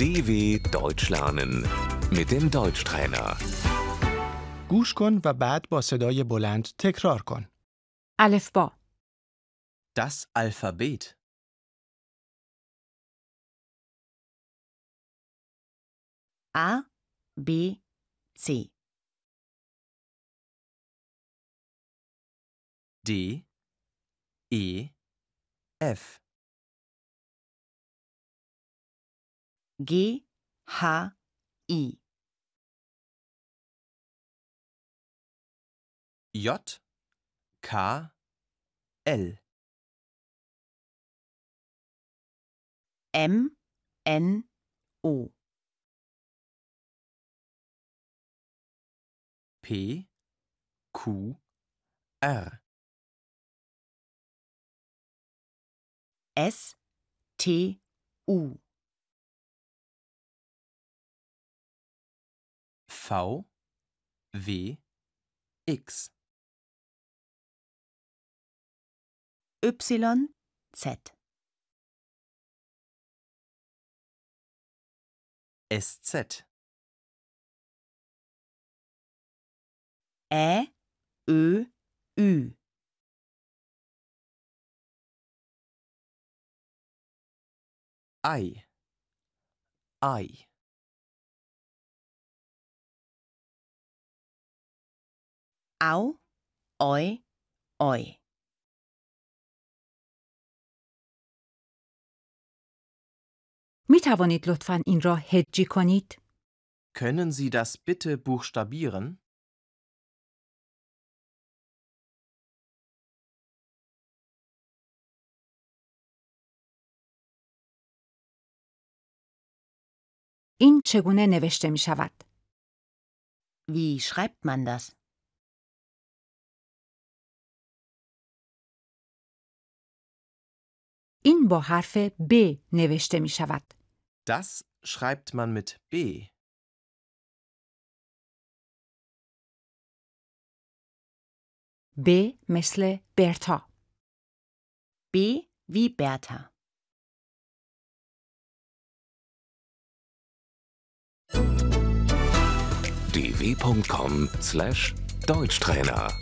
DW Deutsch lernen mit dem Deutschtrainer. گوش کن و بعد با صدای بلند تکرار کن. الفبا Das Alphabet. A, B, C. D. E. F. G, H, I. J. K. L. M, N, O. P. Q. R. S, T, U. V. W. X. Y, Z. SZ. Ä, Ö, Ü. I. I. Au, Oi, Oi. می توانید لطفا این را هجی کنید؟ Können Sie das bitte buchstabieren? این چگونه نوشته می شود؟ Wie schreibt man das? این با حرف ب نوشته می شود. Das schreibt man mit B. ب مثل برتا. B wie Bertha. dw.com/deutschtrainer